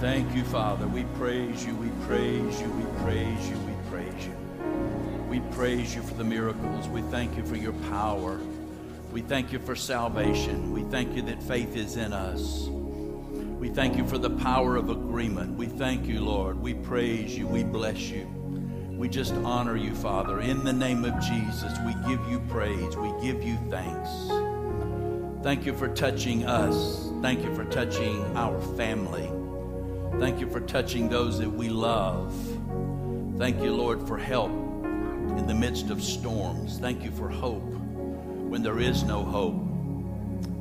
Thank you, Father. We praise you, we praise you, we praise you, we praise you. We praise you for the miracles. We thank you for your power. We thank you for salvation. We thank you that faith is in us. We thank you for the power of agreement. We thank you, Lord. We praise you. We bless you. We just honor you, Father. In the name of Jesus, we give you praise. We give you thanks. Thank you for touching us. Thank you for touching our family. Thank you for touching those that we love. Thank you, Lord, for help in the midst of storms. Thank you for hope when there is no hope.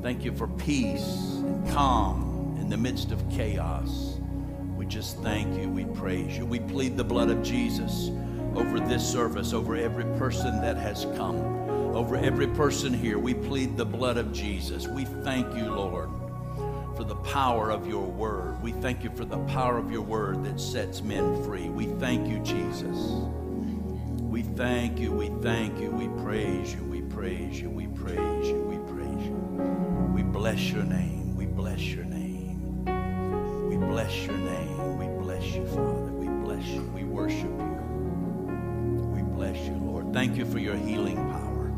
Thank you for peace and calm in the midst of chaos. We just thank you. We praise you. We plead the blood of Jesus over this service, over every person that has come, over every person here. We plead the blood of Jesus. We thank you, Lord for the power of your word. We thank you for the power of your word that sets men free. We thank you, Jesus. We thank you, we thank you, we praise you, we praise you, we praise you, we praise you. We bless your name, we bless your name. We bless your name, we bless you, Father. We bless you, we worship you. We bless you, Lord. Thank you for your healing power.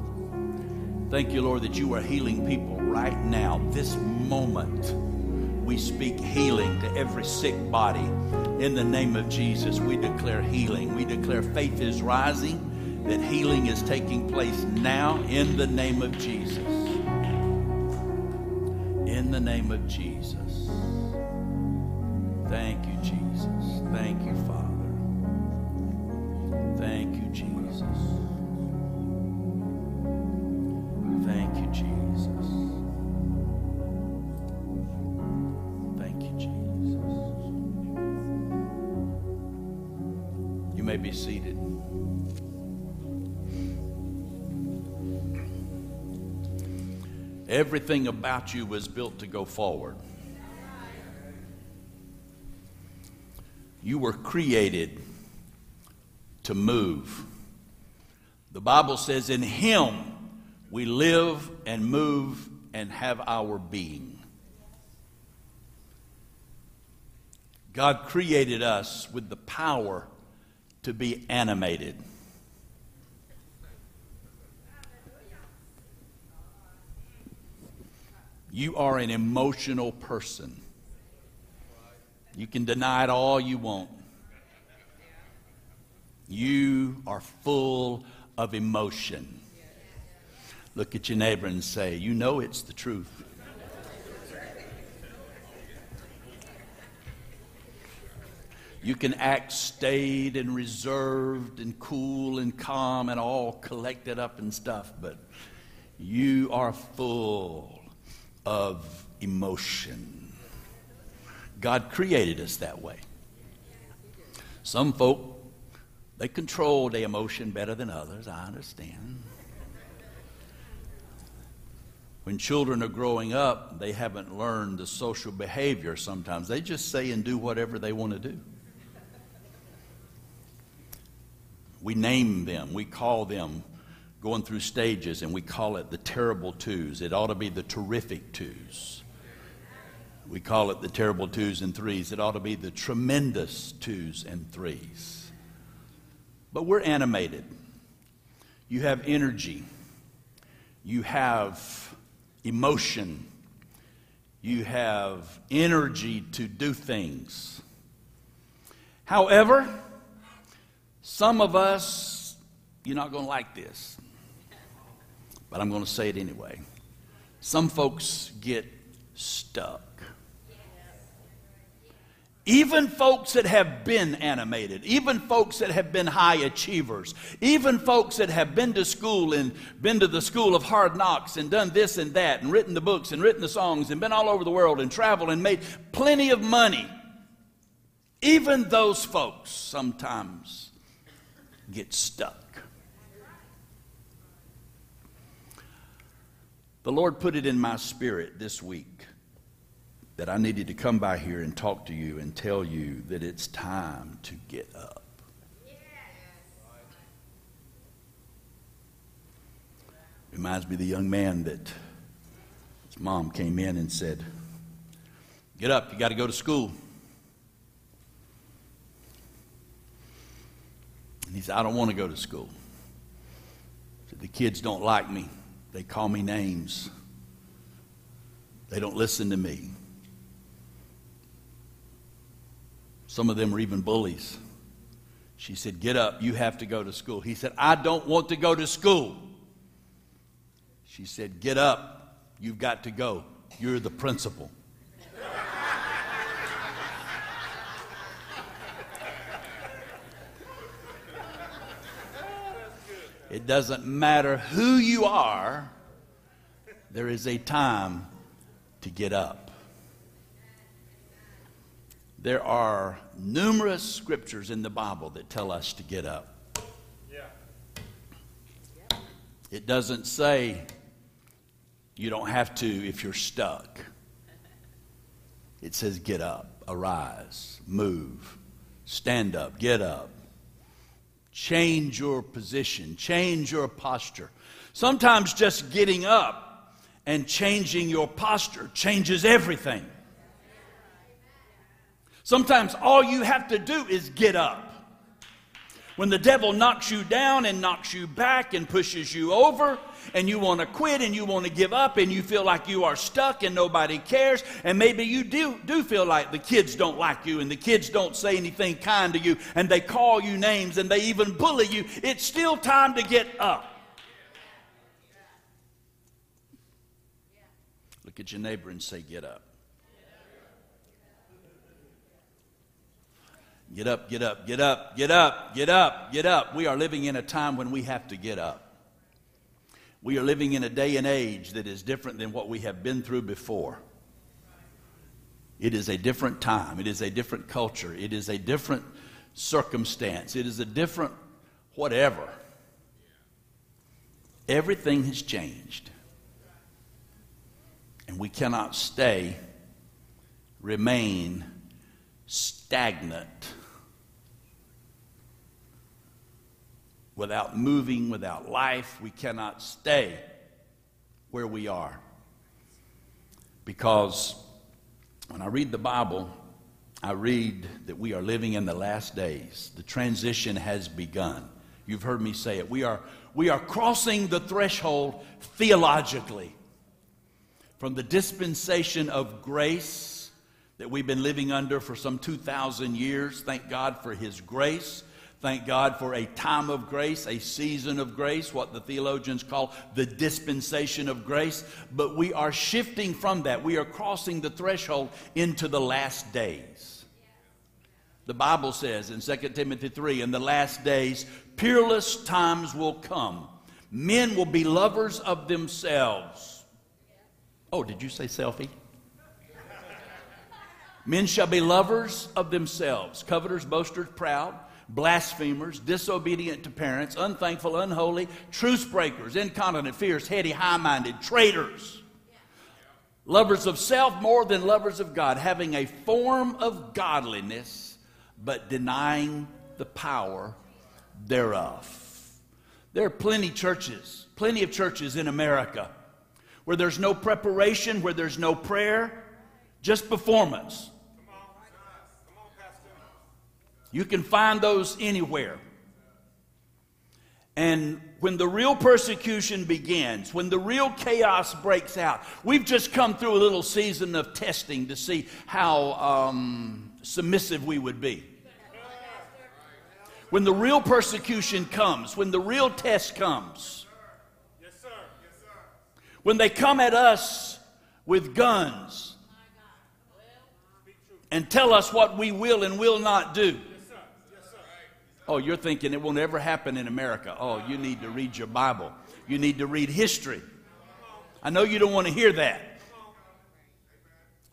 Thank you, Lord, that you are healing people right now, this moment we speak healing to every sick body. In the name of Jesus, we declare healing. We declare faith is rising, that healing is taking place now in the name of Jesus. In the name of Jesus. Everything about you was built to go forward. You were created to move. The Bible says, In Him we live and move and have our being. God created us with the power to be animated. You are an emotional person. You can deny it all you want. You are full of emotion. Look at your neighbor and say, You know it's the truth. You can act staid and reserved and cool and calm and all collected up and stuff, but you are full of emotion. God created us that way. Some folk, they control their emotion better than others, I understand. When children are growing up, they haven't learned the social behavior sometimes. They just say and do whatever they want to do. We name them, we call them going through stages, and we call it the terrible twos. It ought to be the terrific twos. We call it the terrible twos and threes. It ought to be the tremendous twos and threes. But we're animated. You have energy. You have emotion. You have energy to do things. However, some of us, you're not going to like this, but I'm going to say it anyway. Some folks get stuck. Even folks that have been animated, even folks that have been high achievers, even folks that have been to school and been to the school of hard knocks and done this and that and written the books and written the songs and been all over the world and traveled and made plenty of money. Even those folks sometimes get stuck. The Lord put it in my spirit this week that I needed to come by here and talk to you and tell you that it's time to get up. Reminds me of the young man that his mom came in and said, Get up, you got to go to school. And he said, I don't want to go to school. Said, the kids don't like me. They call me names. They don't listen to me. Some of them are even bullies. She said, Get up, you have to go to school. He said, I don't want to go to school. She said, Get up, you've got to go. You're the principal. It doesn't matter who you are, there is a time to get up. There are numerous scriptures in the Bible that tell us to get up. It doesn't say you don't have to if you're stuck. It says get up, arise, move, stand up, get up. Change your position, change your posture. Sometimes just getting up and changing your posture changes everything. Sometimes all you have to do is get up. When the devil knocks you down and knocks you back and pushes you over, and you want to quit and you want to give up and you feel like you are stuck and nobody cares, and maybe you do, do feel like the kids don't like you and the kids don't say anything kind to you and they call you names and they even bully you, it's still time to get up. Look at your neighbor and say, Get up. Get up, get up, get up, get up, get up, get up. We are living in a time when we have to get up. We are living in a day and age that is different than what we have been through before. It is a different time. It is a different culture. It is a different circumstance. It is a different whatever. Everything has changed. And we cannot stay, remain stagnant without moving, without life, we cannot stay where we are. Because when I read the Bible, I read that we are living in the last days. The transition has begun. You've heard me say it. We are, we are crossing the threshold theologically from the dispensation of grace that we've been living under for some 2,000 years. Thank God for His grace. Thank God for a time of grace, a season of grace, what the theologians call the dispensation of grace. But we are shifting from that. We are crossing the threshold into the last days. The Bible says in 2 Timothy 3 in the last days, peerless times will come. Men will be lovers of themselves. Oh, did you say selfie? Men shall be lovers of themselves, covetous, boasters, proud blasphemers, disobedient to parents, unthankful, unholy, truce breakers, incontinent, fierce, heady, high minded, traitors, lovers of self more than lovers of God, having a form of godliness, but denying the power thereof. There are plenty churches, plenty of churches in America where there's no preparation, where there's no prayer, just performance. You can find those anywhere. And when the real persecution begins, when the real chaos breaks out, we've just come through a little season of testing to see how um, submissive we would be. When the real persecution comes, when the real test comes, when they come at us with guns and tell us what we will and will not do. Oh, you're thinking it will never happen in America. Oh, you need to read your Bible. You need to read history. I know you don't want to hear that.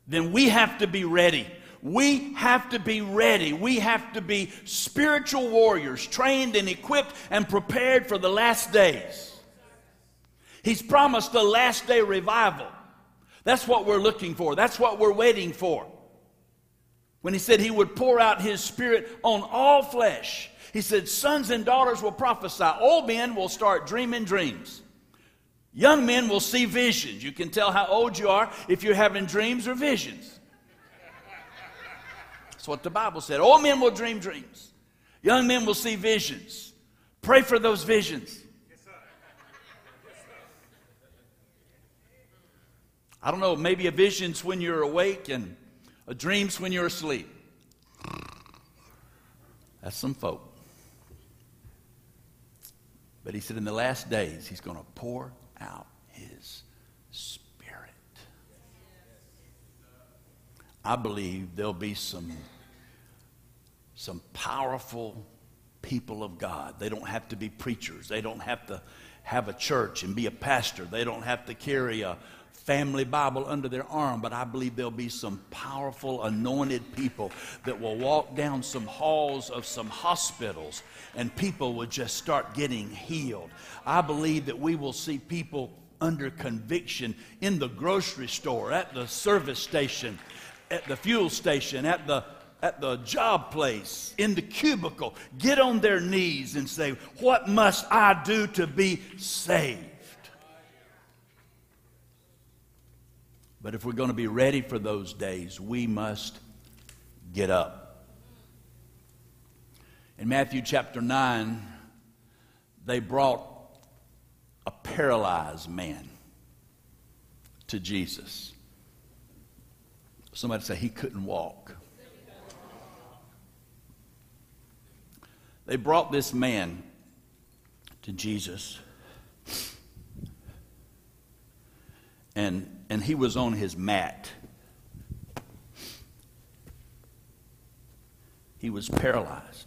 Then we have to be ready. We have to be ready. We have to be spiritual warriors, trained and equipped and prepared for the last days. He's promised a last day revival. That's what we're looking for. That's what we're waiting for. When he said he would pour out his spirit on all flesh, he said, Sons and daughters will prophesy. Old men will start dreaming dreams. Young men will see visions. You can tell how old you are if you're having dreams or visions. That's what the Bible said. Old men will dream dreams. Young men will see visions. Pray for those visions. I don't know, maybe a vision's when you're awake and a dream's when you're asleep. That's some folk. But he said, in the last days, he's going to pour out his spirit. I believe there'll be some, some powerful people of God. They don't have to be preachers, they don't have to have a church and be a pastor, they don't have to carry a family Bible under their arm, but I believe there'll be some powerful, anointed people that will walk down some halls of some hospitals and people will just start getting healed. I believe that we will see people under conviction in the grocery store, at the service station, at the fuel station, at the at the job place, in the cubicle, get on their knees and say, What must I do to be saved? But if we're going to be ready for those days, we must get up. In Matthew chapter 9, they brought a paralyzed man to Jesus. Somebody say he couldn't walk. They brought this man to Jesus. And and he was on his mat. He was paralyzed.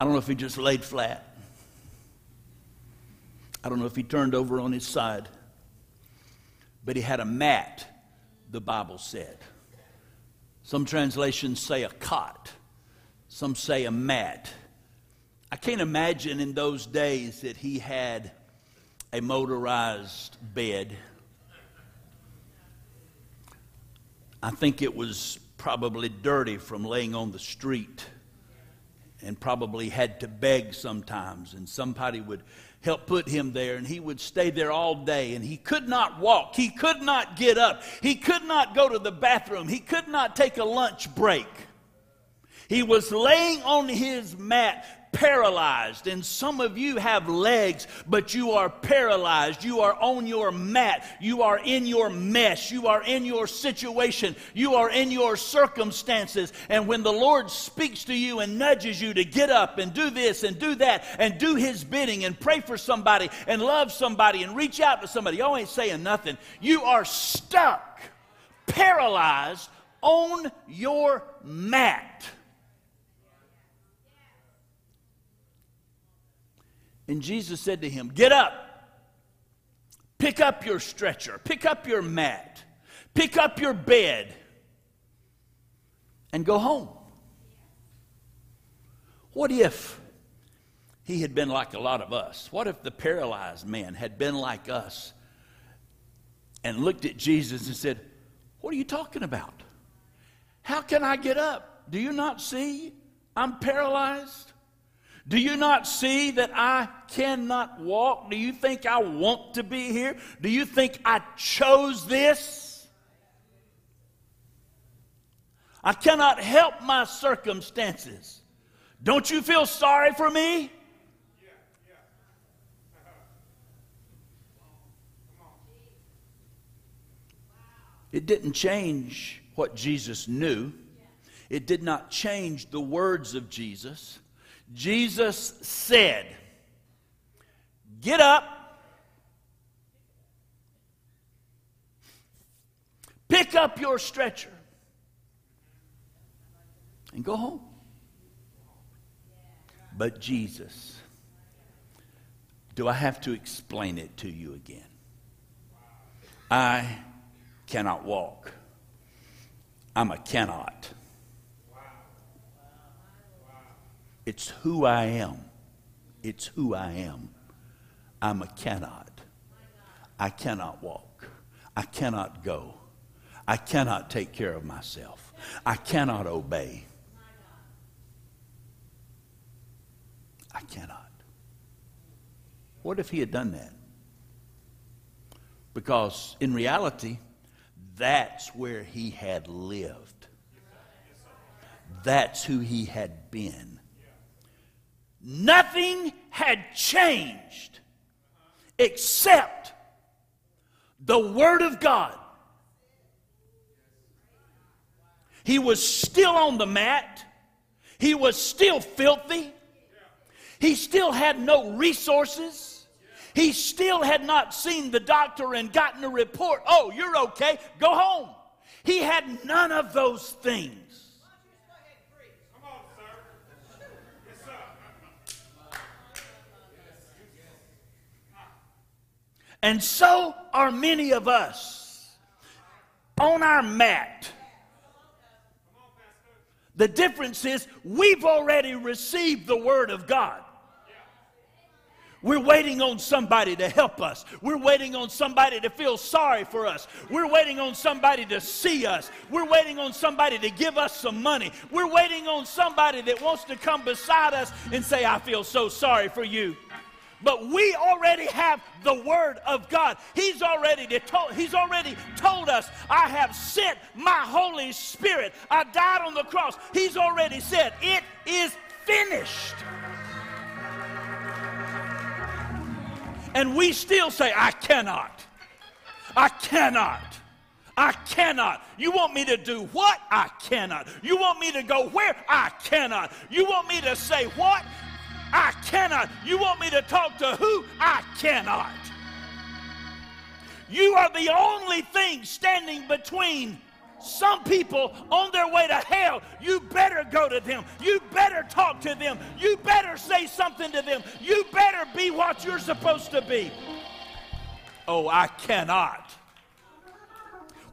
I don't know if he just laid flat. I don't know if he turned over on his side. But he had a mat, the Bible said. Some translations say a cot, some say a mat. I can't imagine in those days that he had a motorized bed. I think it was probably dirty from laying on the street and probably had to beg sometimes, and somebody would help put him there, and he would stay there all day, and he could not walk. He could not get up. He could not go to the bathroom. He could not take a lunch break. He was laying on his mat paralyzed. And some of you have legs, but you are paralyzed. You are on your mat. You are in your mess. You are in your situation. You are in your circumstances. And when the Lord speaks to you and nudges you to get up and do this and do that and do His bidding and pray for somebody and love somebody and reach out to somebody, y'all ain't saying nothing. You are stuck, paralyzed on your mat. And Jesus said to him, Get up, pick up your stretcher, pick up your mat, pick up your bed, and go home. What if he had been like a lot of us? What if the paralyzed man had been like us and looked at Jesus and said, What are you talking about? How can I get up? Do you not see? I'm paralyzed. Do you not see that I cannot walk? Do you think I want to be here? Do you think I chose this? I cannot help my circumstances. Don't you feel sorry for me? It didn't change what Jesus knew. It did not change the words of Jesus. Jesus said, Get up, pick up your stretcher, and go home. But Jesus, do I have to explain it to you again? I cannot walk. I'm a cannot. It's who I am. It's who I am. I'm a cannot. I cannot walk. I cannot go. I cannot take care of myself. I cannot obey. I cannot. What if he had done that? Because in reality, that's where he had lived. that's who he had been. Nothing had changed except the Word of God. He was still on the mat. He was still filthy. He still had no resources. He still had not seen the doctor and gotten a report. Oh, you're okay. Go home. He had none of those things. And so are many of us on our mat. The difference is we've already received the Word of God. We're waiting on somebody to help us. We're waiting on somebody to feel sorry for us. We're waiting on somebody to see us. We're waiting on somebody to give us some money. We're waiting on somebody that wants to come beside us and say, I feel so sorry for you. But we already have the word of God. He's already told, he's already told us, I have sent my Holy Spirit. I died on the cross. He's already said, it is finished. And we still say, I cannot. I cannot. I cannot. You want me to do what? I cannot. You want me to go where? I cannot. You want me to say what? I cannot. You want me to talk to who? I cannot. You are the only thing standing between some people on their way to hell, you better go to them. You better talk to them. You better say something to them. You better be what you're supposed to be. Oh, I cannot.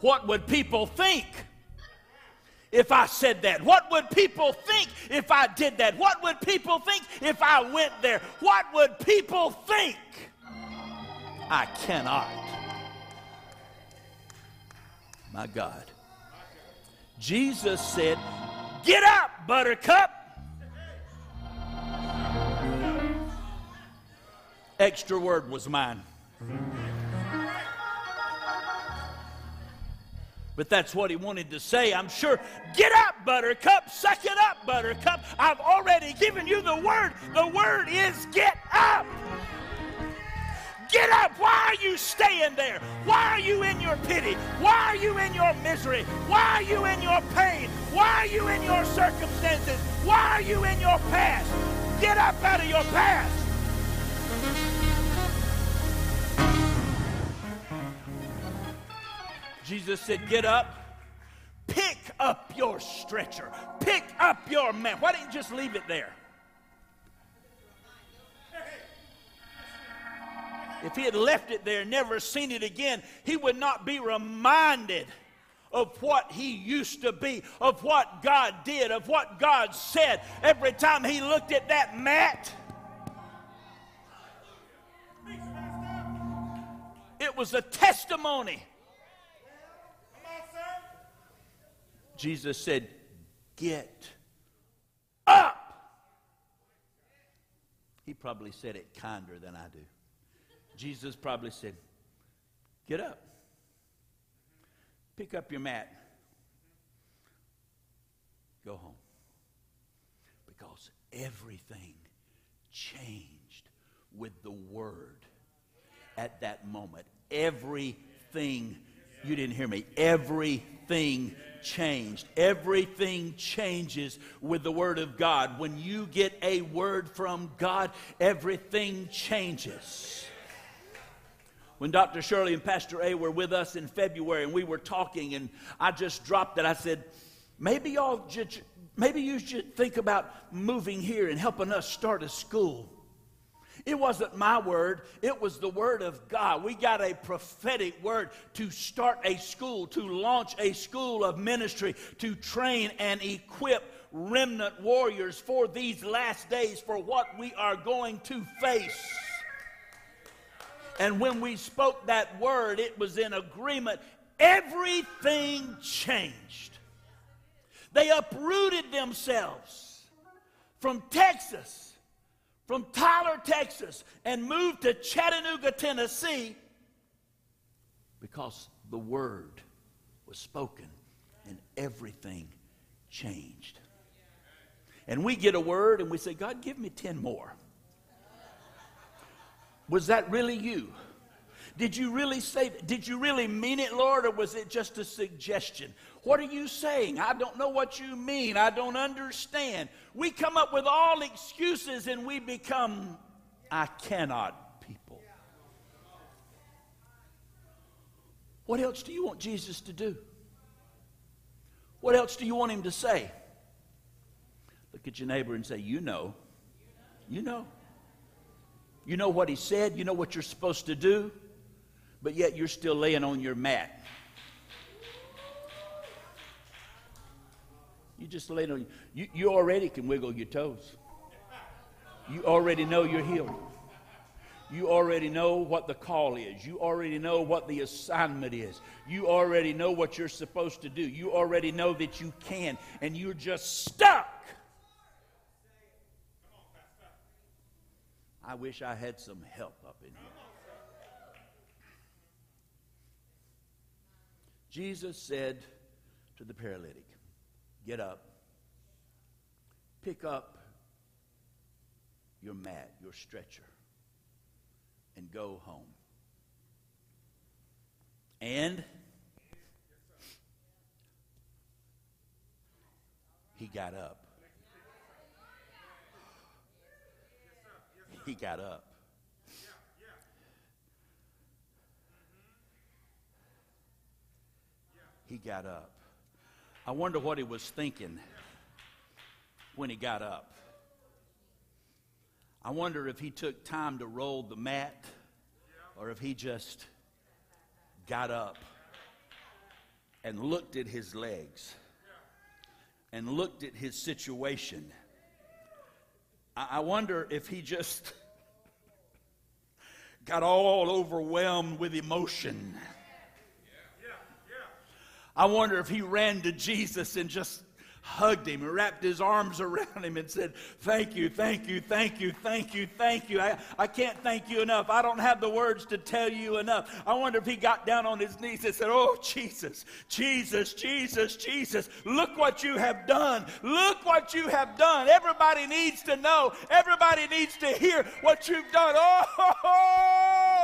What would people think if I said that? What would people think if I did that? What would people think if I went there? What would people think? I cannot. My God. Jesus said, Get up, buttercup. Extra word was mine. But that's what he wanted to say, I'm sure. Get up, buttercup. Suck it up, buttercup. I've already given you the word. The word is get up. Get up. Why are you staying there? Why are you in your pity? Why are you in your misery? Why are you in your pain? Why are you in your circumstances? Why are you in your past? Get up out of your past. Jesus said, Get up, pick up your stretcher, pick up your mat. Why didn't you just leave it there? If he had left it there, never seen it again, he would not be reminded of what he used to be, of what God did, of what God said. Every time he looked at that mat, it was a testimony. Jesus said, Get up. He probably said it kinder than I do. Jesus probably said, Get up. Pick up your mat. Go home. Because everything changed with the word at that moment. Everything, you didn't hear me, everything changed. Everything changes with the Word of God. When you get a word from God, everything changes when Dr. Shirley and Pastor A were with us in February and we were talking, and I just dropped it. I said, maybe y'all, maybe you should think about moving here and helping us start a school. It wasn't my word, it was the word of God. We got a prophetic word to start a school, to launch a school of ministry, to train and equip remnant warriors for these last days, for what we are going to face. And when we spoke that word, it was in agreement. Everything changed. They uprooted themselves from Texas, from Tyler, Texas, and moved to Chattanooga, Tennessee because the word was spoken and everything changed. and we get a word and we say, God, give me 10 more. Was that really you? Did you really say, did you really mean it, Lord, or was it just a suggestion? What are you saying? I don't know what you mean. I don't understand. We come up with all excuses and we become, I cannot people. What else do you want Jesus to do? What else do you want him to say? Look at your neighbor and say, You know. You know. You know what he said. You know what you're supposed to do. But yet you're still laying on your mat. You just lay on you. You already can wiggle your toes. You already know you're healed. You already know what the call is. You already know what the assignment is. You already know what you're supposed to do. You already know that you can, and you're just stuck. I wish I had some help up in here. Jesus said to the paralytic, Get up, pick up your mat, your stretcher, and go home. And he got up. He got up. He got up. I wonder what he was thinking when he got up. I wonder if he took time to roll the mat or if he just got up and looked at his legs and looked at his situation. I wonder if he just got all overwhelmed with emotion I wonder if he ran to Jesus and just hugged him and wrapped his arms around him and said, Thank you, thank you, thank you, thank you, thank you. I, I can't thank you enough. I don't have the words to tell you enough. I wonder if he got down on his knees and said, Oh, Jesus, Jesus, Jesus, Jesus, look what you have done. Look what you have done. Everybody needs to know. Everybody needs to hear what you've done.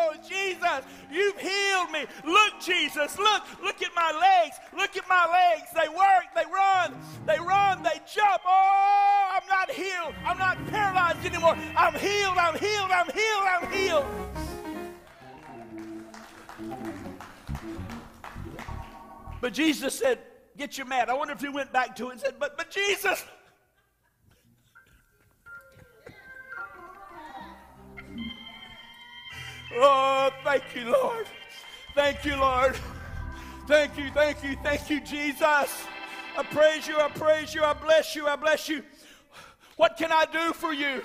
Oh, Jesus, you've healed me. Look, Jesus, look, look at my legs. Look at my legs. They work, they run, they run, they jump. Oh, I'm not healed. I'm not paralyzed anymore. I'm healed, I'm healed, I'm healed, I'm healed. But Jesus said, Get your mat. I wonder if he went back to it and said, But, but Jesus. Oh, thank you, Lord. Thank you, Lord. Thank you, thank you, thank you, Jesus. I praise you, I praise you, I bless you, I bless you. What can I do for you?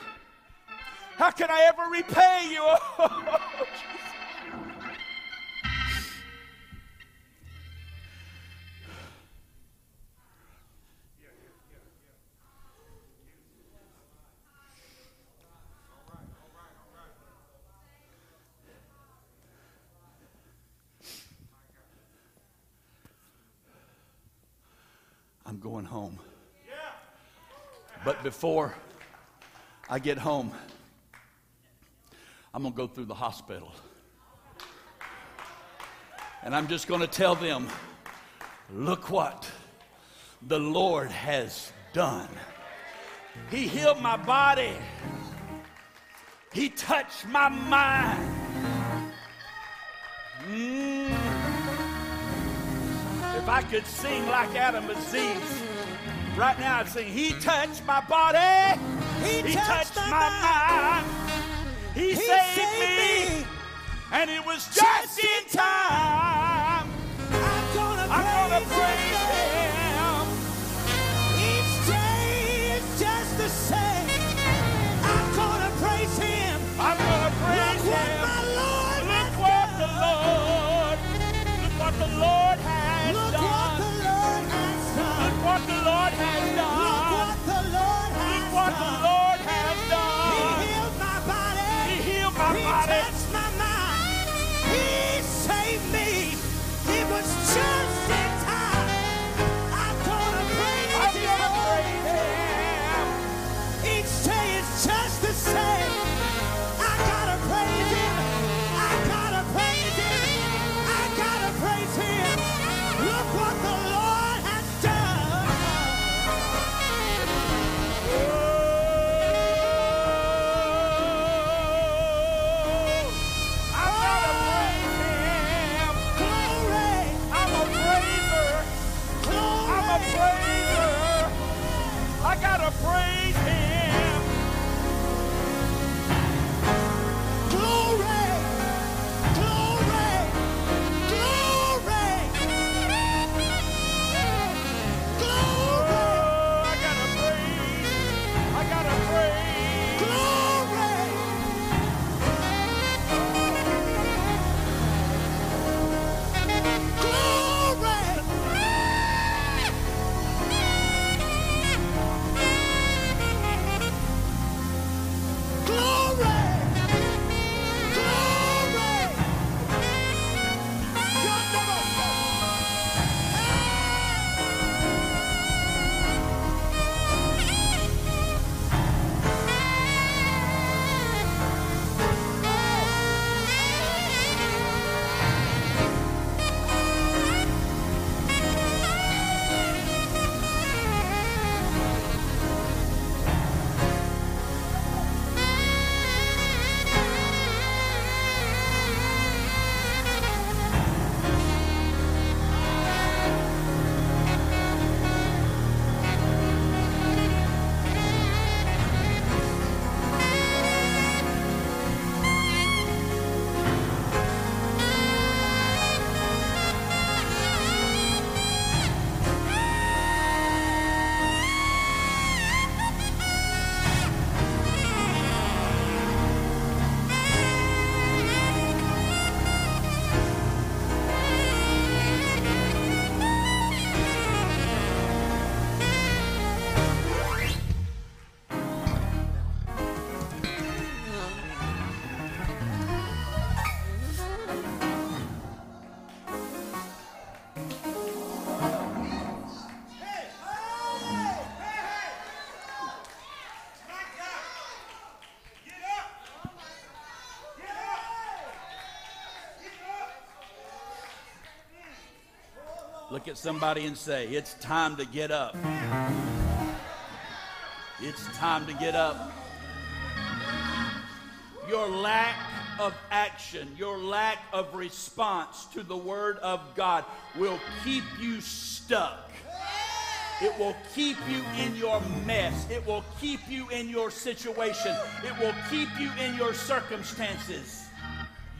How can I ever repay you? Oh, I'm going home. But before I get home, I'm going to go through the hospital. And I'm just going to tell them look what the Lord has done. He healed my body, He touched my mind. I could sing like Adam Aziz, right now I'd sing, He touched my body, He, he touched, touched, my, mind, mind. He, he, saved, saved me, me, and it was just, just in time. I'm gonna I'm gonna praise Look at somebody and say, It's time to get up. It's time to get up. Your lack of action, your lack of response to the Word of God will keep you stuck. It will keep you in your mess. It will keep you in your situation. It will keep you in your circumstances.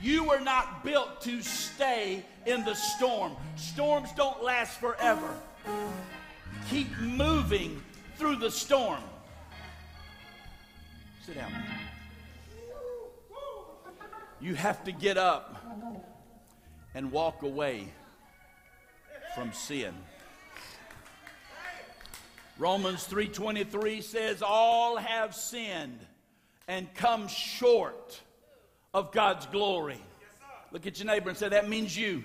You were not built to stay in the storm. Storms don't last forever. Keep moving through the storm. Sit down. You have to get up and walk away from sin. Romans 3:23 says all have sinned and come short of God's glory. Look at your neighbor and say that means you.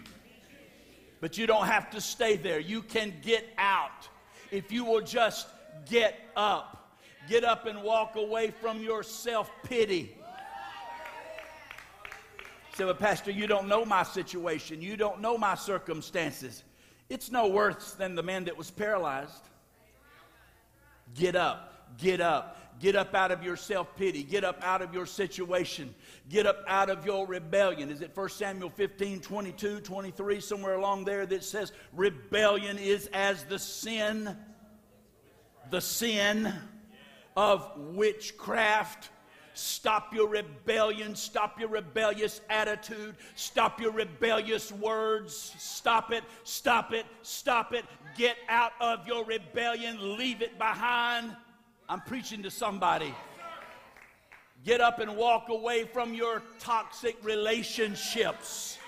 But you don't have to stay there. You can get out if you will just get up. Get up and walk away from your self-pity. Say, well, Pastor, you don't know my situation. You don't know my circumstances. It's no worse than the man that was paralyzed. Get up, get up, get up out of your self pity, get up out of your situation, get up out of your rebellion. Is it 1 Samuel 15, 22, 23, somewhere along there that says rebellion is as the sin, the sin of witchcraft? Stop your rebellion. Stop your rebellious attitude. Stop your rebellious words. Stop it. Stop it. Stop it. Get out of your rebellion. Leave it behind. I'm preaching to somebody. Get up and walk away from your toxic relationships.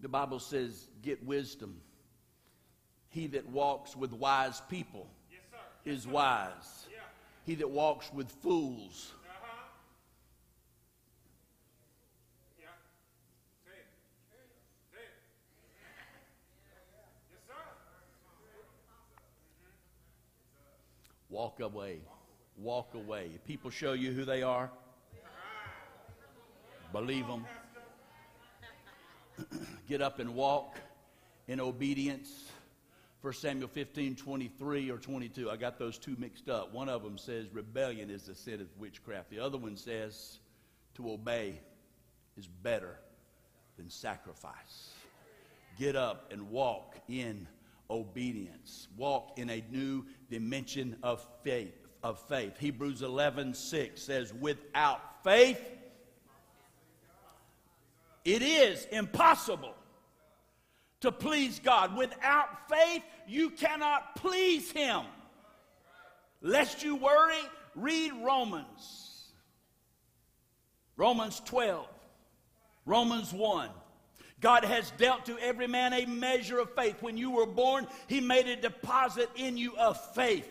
The Bible says, get wisdom. He that walks with wise people is wise. He that walks with fools Walk away. Walk away. If people show you who they are, believe them. Get up and walk in obedience. 1 Samuel 15, 23 or 22. I got those two mixed up. One of them says rebellion is the sin of witchcraft. The other one says to obey is better than sacrifice. Get up and walk in obedience. Walk in a new dimension of faith. Of faith. Hebrews 11, 6 says, without faith, it is impossible to please God. Without faith, you cannot please Him. Lest you worry, read Romans. Romans 12, Romans 1. God has dealt to every man a measure of faith. When you were born, He made a deposit in you of faith.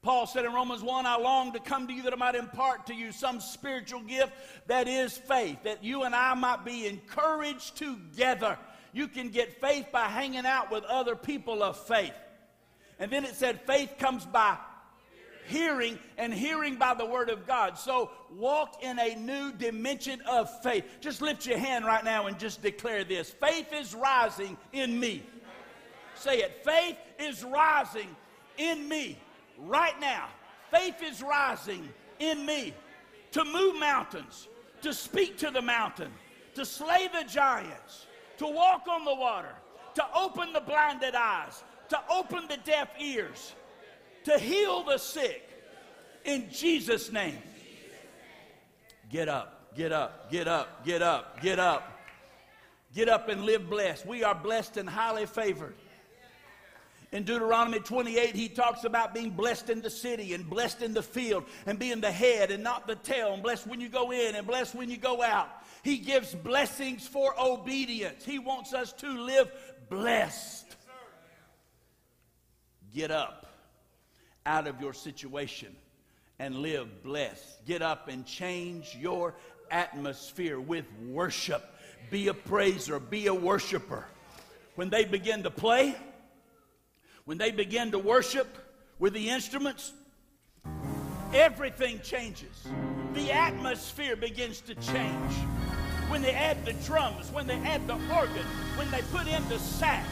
Paul said in Romans 1, I long to come to you that I might impart to you some spiritual gift that is faith, that you and I might be encouraged together. You can get faith by hanging out with other people of faith. And then it said, faith comes by hearing and hearing by the word of God. So walk in a new dimension of faith. Just lift your hand right now and just declare this faith is rising in me. Say it. Faith is rising in me right now. Faith is rising in me to move mountains, to speak to the mountain, to slay the giants, to walk on the water, to open the blinded eyes, to open the deaf ears to heal the sick in Jesus' name. Get up, get up, get up, get up, get up. Get up and live blessed. We are blessed and highly favored. In Deuteronomy 28, he talks about being blessed in the city and blessed in the field and being the head and not the tail, and blessed when you go in and blessed when you go out. He gives blessings for obedience. He wants us to live blessed. Get up out of your situation and live blessed. Get up and change your atmosphere with worship. Be a praiser, be a worshiper. When they begin to play, when they begin to worship with the instruments, everything changes. The atmosphere begins to change. When they add the drums, when they add the organ, when they put in the sax,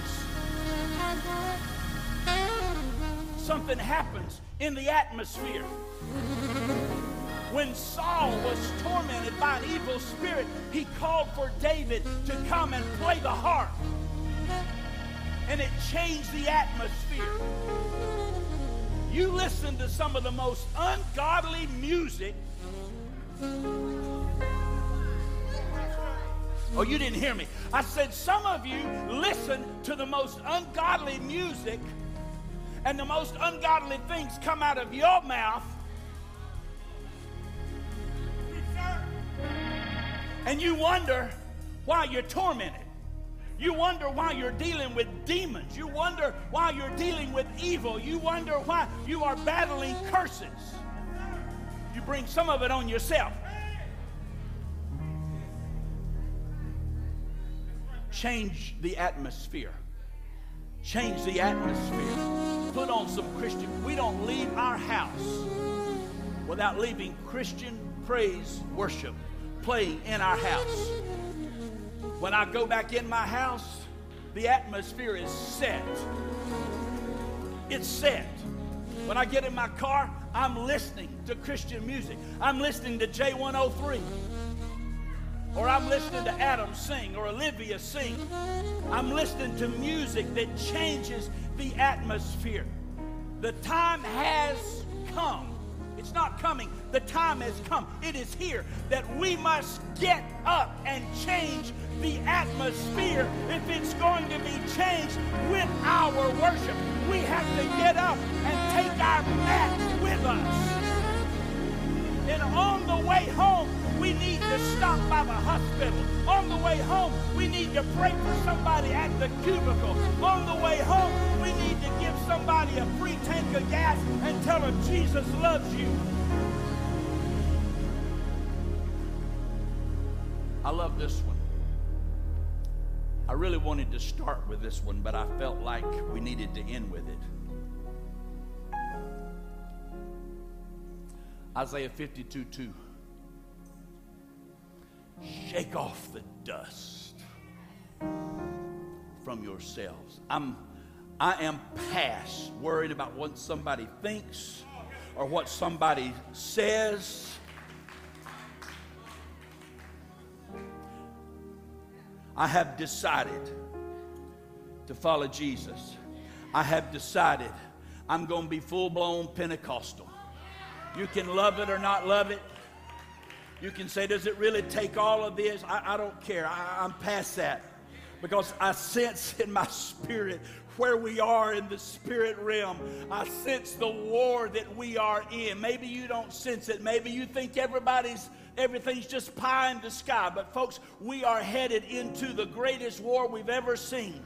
something happens in the atmosphere. When Saul was tormented by an evil spirit, he called for David to come and play the harp. And it changed the atmosphere. You listen to some of the most ungodly music. Oh, you didn't hear me. I said some of you listen to the most ungodly music and the most ungodly things come out of your mouth. And you wonder why you're tormented. You wonder why you're dealing with demons. You wonder why you're dealing with evil. You wonder why you are battling curses. You bring some of it on yourself. Change the atmosphere. Change the atmosphere. Put on some Christian. We don't leave our house without leaving Christian praise worship playing in our house. When I go back in my house, the atmosphere is set. It's set. When I get in my car, I'm listening to Christian music. I'm listening to J103. Or I'm listening to Adam sing or Olivia sing. I'm listening to music that changes the atmosphere. The time has come it's not coming. The time has come. It is here that we must get up and change the atmosphere. If it's going to be changed with our worship, we have to get up and take our mat with us. And on the way home, we need to stop by the hospital. On the way home, we need to pray for somebody at the cubicle. On the way home, we need to give somebody a free tank of gas and tell them Jesus loves you. I love this one. I really wanted to start with this one, but I felt like we needed to end with it. Isaiah 52 2. Shake off the dust from yourselves. I'm, I am past worried about what somebody thinks or what somebody says. I have decided to follow Jesus. I have decided I'm going to be full blown Pentecostal. You can love it or not love it. You can say, does it really take all of this? I, I don't care. I, I'm past that. Because I sense in my spirit where we are in the spirit realm. I sense the war that we are in. Maybe you don't sense it. Maybe you think everybody's everything's just pie in the sky. But folks, we are headed into the greatest war we've ever seen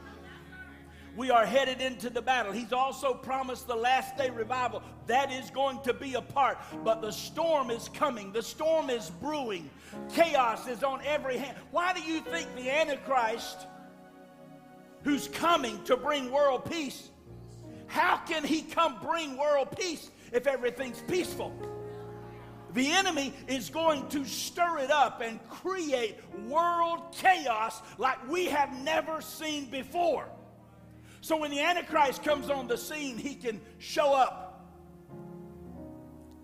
we are headed into the battle. He's also promised the last day revival. That is going to be a part. But the storm is coming, the storm is brewing, chaos is on every hand. Why do you think the Antichrist, who's coming to bring world peace, how can he come bring world peace if everything's peaceful? The enemy is going to stir it up and create world chaos like we have never seen before. So when the Antichrist comes on the scene, he can show up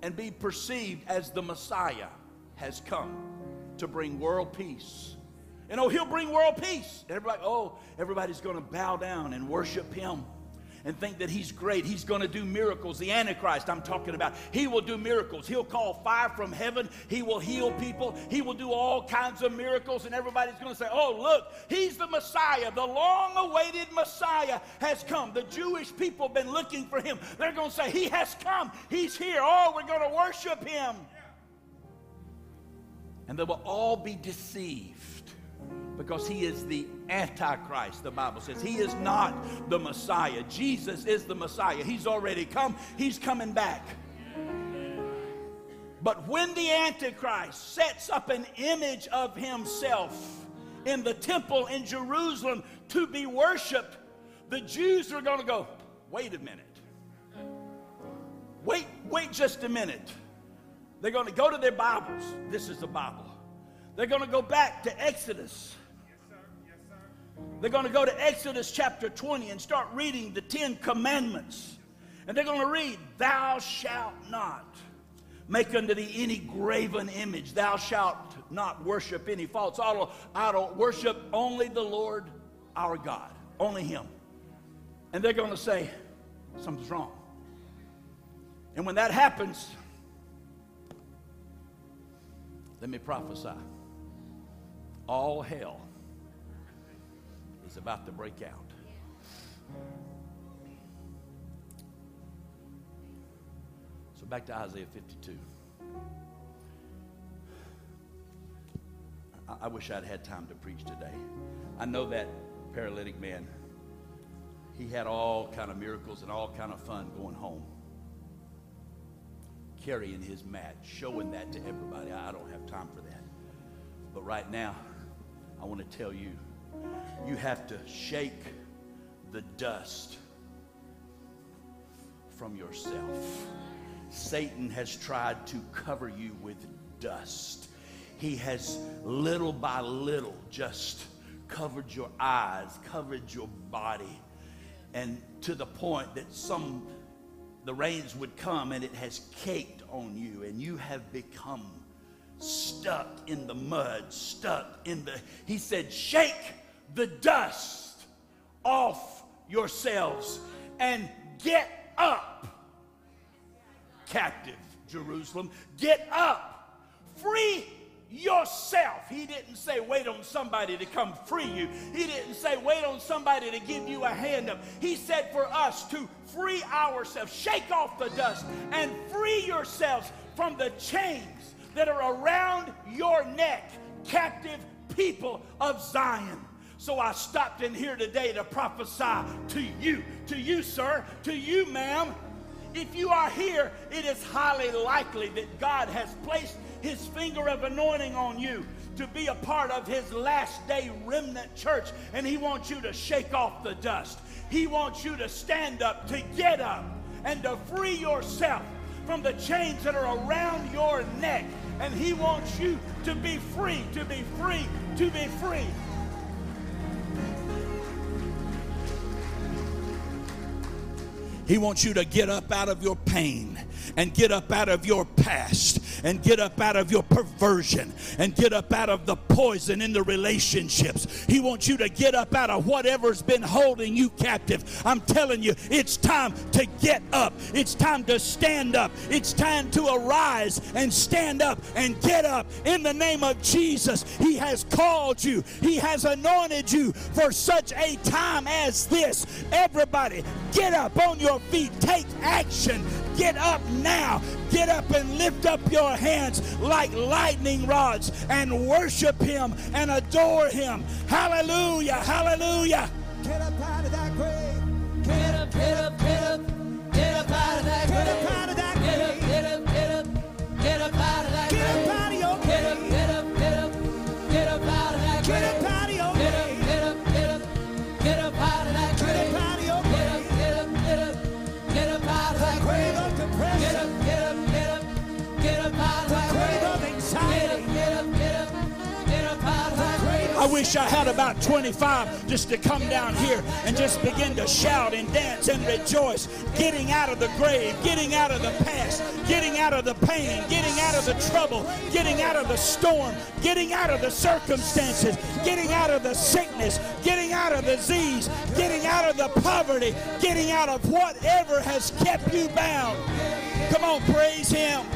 and be perceived as the Messiah has come to bring world peace. And oh, he'll bring world peace. Everybody, oh, everybody's going to bow down and worship him and think that he's great. He's going to do miracles. The Antichrist, I'm talking about, he will do miracles. He'll call fire from heaven. He will heal people. He will do all kinds of miracles. And everybody's going to say, oh, look, he's the Messiah. The long awaited Messiah has come. The Jewish people have been looking for him. They're going to say, he has come. He's here. Oh, we're going to worship him. And they will all be deceived because he is the Antichrist, the Bible says. He is not the Messiah. Jesus is the Messiah. He's already come, he's coming back. But when the Antichrist sets up an image of himself in the temple in Jerusalem to be worshiped, the Jews are going to go, wait a minute. Wait, wait just a minute. They're going to go to their Bibles. This is the Bible. They're going to go back to Exodus. They're going to go to Exodus chapter 20 and start reading the Ten Commandments. And they're going to read, Thou shalt not make unto thee any graven image. Thou shalt not worship any false idol. idol. Worship only the Lord our God, only Him. And they're going to say, Something's wrong. And when that happens, let me prophesy. All hell is about to break out. So back to Isaiah 52. I, I wish I'd had time to preach today. I know that paralytic man, he had all kind of miracles and all kind of fun going home. Carrying his mat, showing that to everybody. I don't have time for that. But right now, I want to tell you, you have to shake the dust from yourself. Satan has tried to cover you with dust. He has little by little just covered your eyes, covered your body, and to the point that some the rains would come and it has caked on you, and you have become stuck in the mud, stuck in the. He said, Shake the dust off yourselves and get up captive, Jerusalem. Get up. Free yourself. He didn't say, wait on somebody to come free you. He didn't say, wait on somebody to give you a hand up. He said for us to free ourselves, shake off the dust, and free yourselves from the chains that are around your neck, captive people of Zion. So I stopped in here today to prophesy to you, to you, sir, to you, ma'am, if you are here, it is highly likely that God has placed his finger of anointing on you to be a part of his last day remnant church. And he wants you to shake off the dust. He wants you to stand up, to get up, and to free yourself from the chains that are around your neck. And he wants you to be free, to be free, to be free. He wants you to get up out of your pain and get up out of your past and get up out of your perversion and get up out of the poison in the relationships. He wants you to get up out of whatever's been holding you captive. I'm telling you, it's time to get up. It's time to stand up. It's time to arise and stand up and get up in the name of Jesus. He has called you, He has anointed you for such a time as this. Everybody, get up on your feet, take action, get up now. Get up and lift up your hands like lightning rods and worship Him and adore Him. Hallelujah, hallelujah. Get up out of that grave. Get up, get up, wish I had about 25 just to come down here and just begin to shout and dance and rejoice, getting out of the grave, getting out of the past, getting out of the pain, getting out of the trouble, getting out of the storm, getting out of the circumstances, getting out of the sickness, getting out of the disease, getting out of the poverty, getting out of whatever has kept you bound. Come on, praise Him.